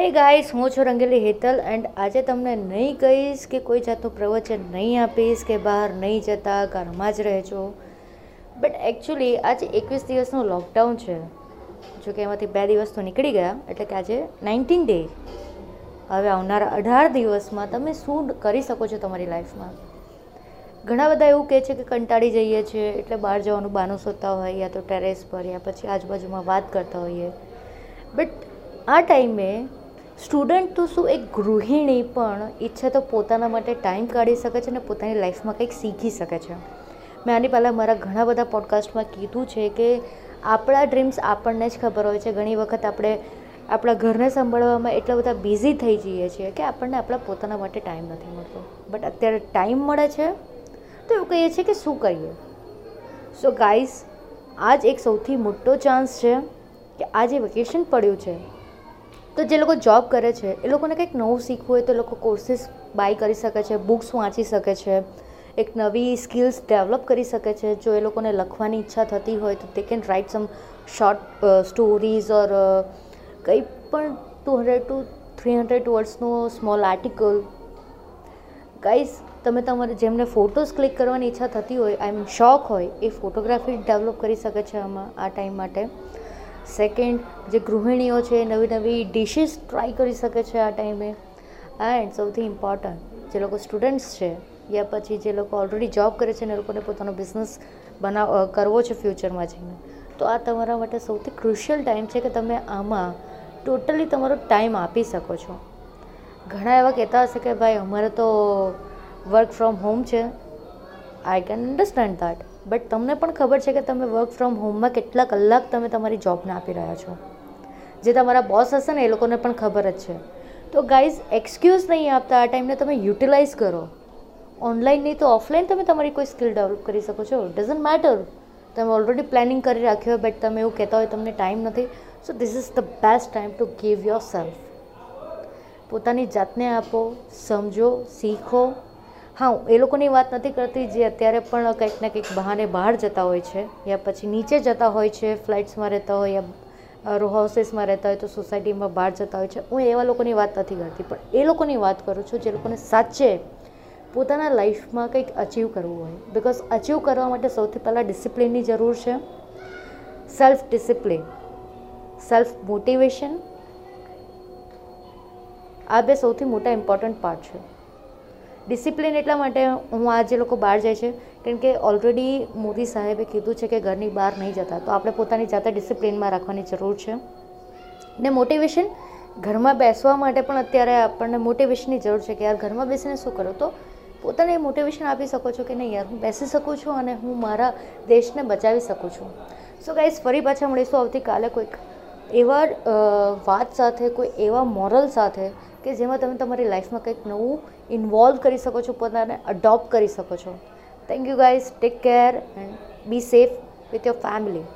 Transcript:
હે ગાઈસ હું છું રંગેલી હેતલ એન્ડ આજે તમને નહીં કહીશ કે કોઈ જાતનું પ્રવચન નહીં આપીશ કે બહાર નહીં જતા, ઘરમાં જ રહેજો. બટ એકચ્યુઅલી આજે એકવીસ દિવસનું લોકડાઉન છે. જો કે એમાંથી બે દિવસ તો નીકળી ગયા, એટલે કે આજે નાઇન્ટીન ડે હવે આવનારા અઢાર દિવસમાં તમે શું કરી શકો છો તમારી લાઈફમાં? ઘણા બધા એવું કહે છે કે કંટાળી જઈએ છીએ, એટલે બહાર જવાનું બાનું શોધતા હોય યા તો ટેરેસ પર, યા પછી આજુબાજુમાં વાત કરતા હોઈએ. બટ આ ટાઈમે સ્ટુડન્ટ તો શું એક ગૃહિણી પણ ઈચ્છે તો પોતાના માટે ટાઈમ કાઢી શકે છે અને પોતાની લાઈફમાં કંઈક શીખી શકે છે. મેં આની પહેલાં મારા ઘણા બધા પોડકાસ્ટમાં કીધું છે કે આપણા ડ્રીમ્સ આપણને જ ખબર હોય છે. ઘણી વખત આપણે આપણા ઘરને સંભાળવામાં એટલા બધા બિઝી થઈ જઈએ છીએ કે આપણને આપણા પોતાના માટે ટાઈમ નથી મળતો. બટ અત્યારે ટાઈમ મળે છે તો એવું કહીએ છીએ કે શું કરીએ? સો ગાઈઝ આજ એક સૌથી મોટો ચાન્સ છે કે આ જે વેકેશન પડ્યું છે તો જે લોકો જોબ કરે છે, એ લોકોને કંઈક નવું શીખવું હોય તો લોકો કોર્સિસ બાય કરી શકે છે બુક્સ વાંચી શકે છે, એક નવી સ્કિલ્સ ડેવલપ કરી શકે છે, જો એ લોકોને લખવાની ઈચ્છા થતી હોય તો તે can write some short stories or કંઈ પણ two hundred two three hundred વર્ડ્સનો small article guys તમે તમારે જેમને ફોટોઝ ક્લિક કરવાની ઈચ્છા થતી હોય આઈ એમ શોખ હોય, એ ફોટોગ્રાફી ડેવલપ કરી શકે છે આમાં, આ ટાઈમ માટે. સેકન્ડ જે ગૃહિણીઓ છે, નવી નવી ડિશિસ ટ્રાય કરી શકે છે આ ટાઈમે એન્ડ સૌથી ઇમ્પોર્ટન્ટ જે લોકો સ્ટુડન્ટ્સ છે, યા પછી જે લોકો ઓલરેડી જોબ કરે છે ને લોકોને પોતાનો બિઝનેસ બનાવ કરવો છે ફ્યુચરમાં જઈને. તો આ તમારા માટે સૌથી ક્રુશિયલ ટાઈમ છે કે તમે આમાં ટોટલી તમારો ટાઈમ આપી શકો છો. ઘણા એવા કહેતા હશે કે, ભાઈ, અમારે તો વર્ક ફ્રોમ હોમ છે. I can understand that but તમને પણ ખબર છે કે તમે વર્ક ફ્રોમ હોમમાં કેટલા કલાક તમે તમારી જોબને આપી રહ્યા છો. જે તમારા બોસ હશે ને એ લોકોને પણ ખબર જ છે. તો ગાઈઝ એક્સક્યુઝ નહીં આપતા, આ ટાઈમને તમે યુટિલાઇઝ કરો. ઓનલાઈન નહીં તો ઓફલાઈન તમે તમારી કોઈ સ્કિલ ડેવલપ કરી શકો છો. ડઝન્ટ મેટર તમે ઓલરેડી પ્લાનિંગ કરી રાખ્યો હોય બટ તમે એવું કહેતા હોય, તમને ટાઈમ નથી. So this is the best time to give your self પોતાની જાતને આપો, સમજો, શીખો. હા, એ લોકોની વાત નથી કરતી જે અત્યારે પણ કંઈક ને કંઈક બહાને બહાર જતા હોય છે યા પછી નીચે જતા હોય છે, ફ્લાઇટ્સમાં રહેતા હોય યા રો હાઉસીસમાં રહેતા હોય તો સોસાયટીમાં બહાર જતા હોય છે. હું એવા લોકોની વાત નથી કરતી, પણ એ લોકોની વાત કરું છું જે લોકોને સાચે પોતાના લાઈફમાં કંઈક અચીવ કરવું હોય. બિકોઝ અચીવ કરવા માટે સૌથી પહેલાં ડિસિપ્લિનની જરૂર છે. સેલ્ફ ડિસિપ્લિન સેલ્ફ મોટિવેશન આ બે સૌથી મોટા ઇમ્પોર્ટન્ટ પાર્ટ છે. ડિસિપ્લિન એટલા માટે હું આ જે લોકો બહાર જાય છે, કેમ કે ઓલરેડી મોદી સાહેબે કીધું છે કે ઘરની બહાર નહીં જતા. તો આપણે પોતાની જાતે ડિસિપ્લિનમાં રાખવાની જરૂર છે. ને મોટિવેશન ઘરમાં બેસવા માટે પણ અત્યારે આપણને મોટિવેશનની જરૂર છે કે યાર ઘરમાં બેસીને શું કરો? તો પોતાને મોટિવેશન આપી શકો છો કે નહીં યાર, હું બેસી શકું છું અને હું મારા દેશને બચાવી શકું છું. સો ગાઈઝ ફરી પાછા મળીશું આવતીકાલે કોઈક એવા વાત સાથે, કોઈ એવા મોરલ સાથે કે જેમાં તમે તમારી લાઈફમાં કંઈક નવું ઇન્વોલ્વ કરી શકો છો, પોતાને અડોપ્ટ કરી શકો છો. Thank you guys take care and be safe with your family